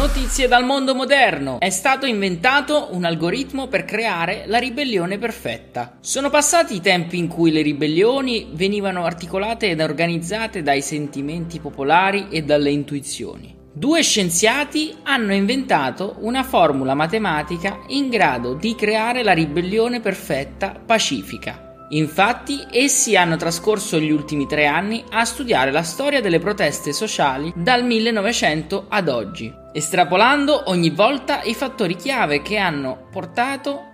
Notizie dal mondo moderno. È stato inventato un algoritmo per creare la ribellione perfetta. Sono passati i tempi in cui le ribellioni venivano articolate ed organizzate dai sentimenti popolari e dalle intuizioni. Due scienziati hanno inventato una formula matematica in grado di creare la ribellione perfetta pacifica. Infatti, essi hanno trascorso gli ultimi tre anni a studiare la storia delle proteste sociali dal 1900 ad oggi, estrapolando ogni volta i fattori chiave che hanno portato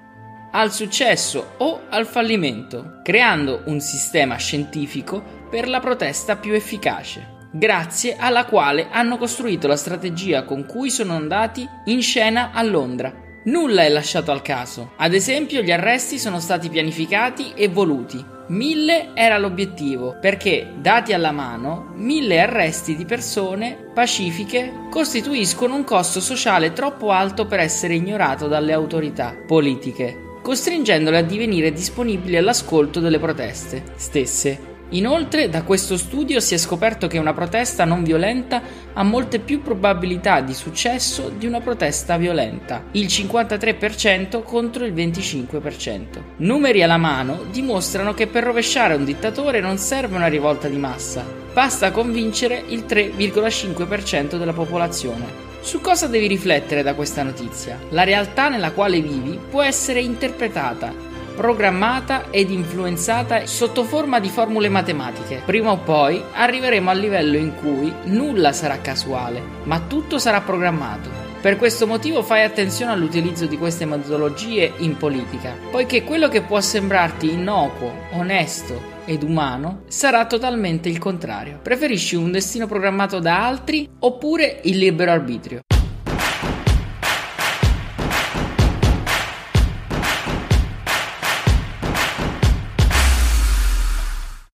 al successo o al fallimento, creando un sistema scientifico per la protesta più efficace grazie alla quale hanno costruito la strategia con cui sono andati in scena a Londra Nulla è lasciato al caso. Ad esempio, gli arresti sono stati pianificati e voluti. Mille era l'obiettivo, perché, dati alla mano, mille arresti di persone pacifiche costituiscono un costo sociale troppo alto per essere ignorato dalle autorità politiche, costringendole a divenire disponibili all'ascolto delle proteste stesse. Inoltre, da questo studio si è scoperto che una protesta non violenta ha molte più probabilità di successo di una protesta violenta, il 53% contro il 25%. Numeri alla mano dimostrano che per rovesciare un dittatore non serve una rivolta di massa, basta convincere il 3,5% della popolazione. Su cosa devi riflettere da questa notizia? La realtà nella quale vivi può essere interpretata programmata ed influenzata sotto forma di formule matematiche. Prima o poi arriveremo al livello in cui nulla sarà casuale, ma tutto sarà programmato. Per questo motivo fai attenzione all'utilizzo di queste metodologie in politica, poiché quello che può sembrarti innocuo, onesto ed umano sarà totalmente il contrario. Preferisci un destino programmato da altri oppure il libero arbitrio?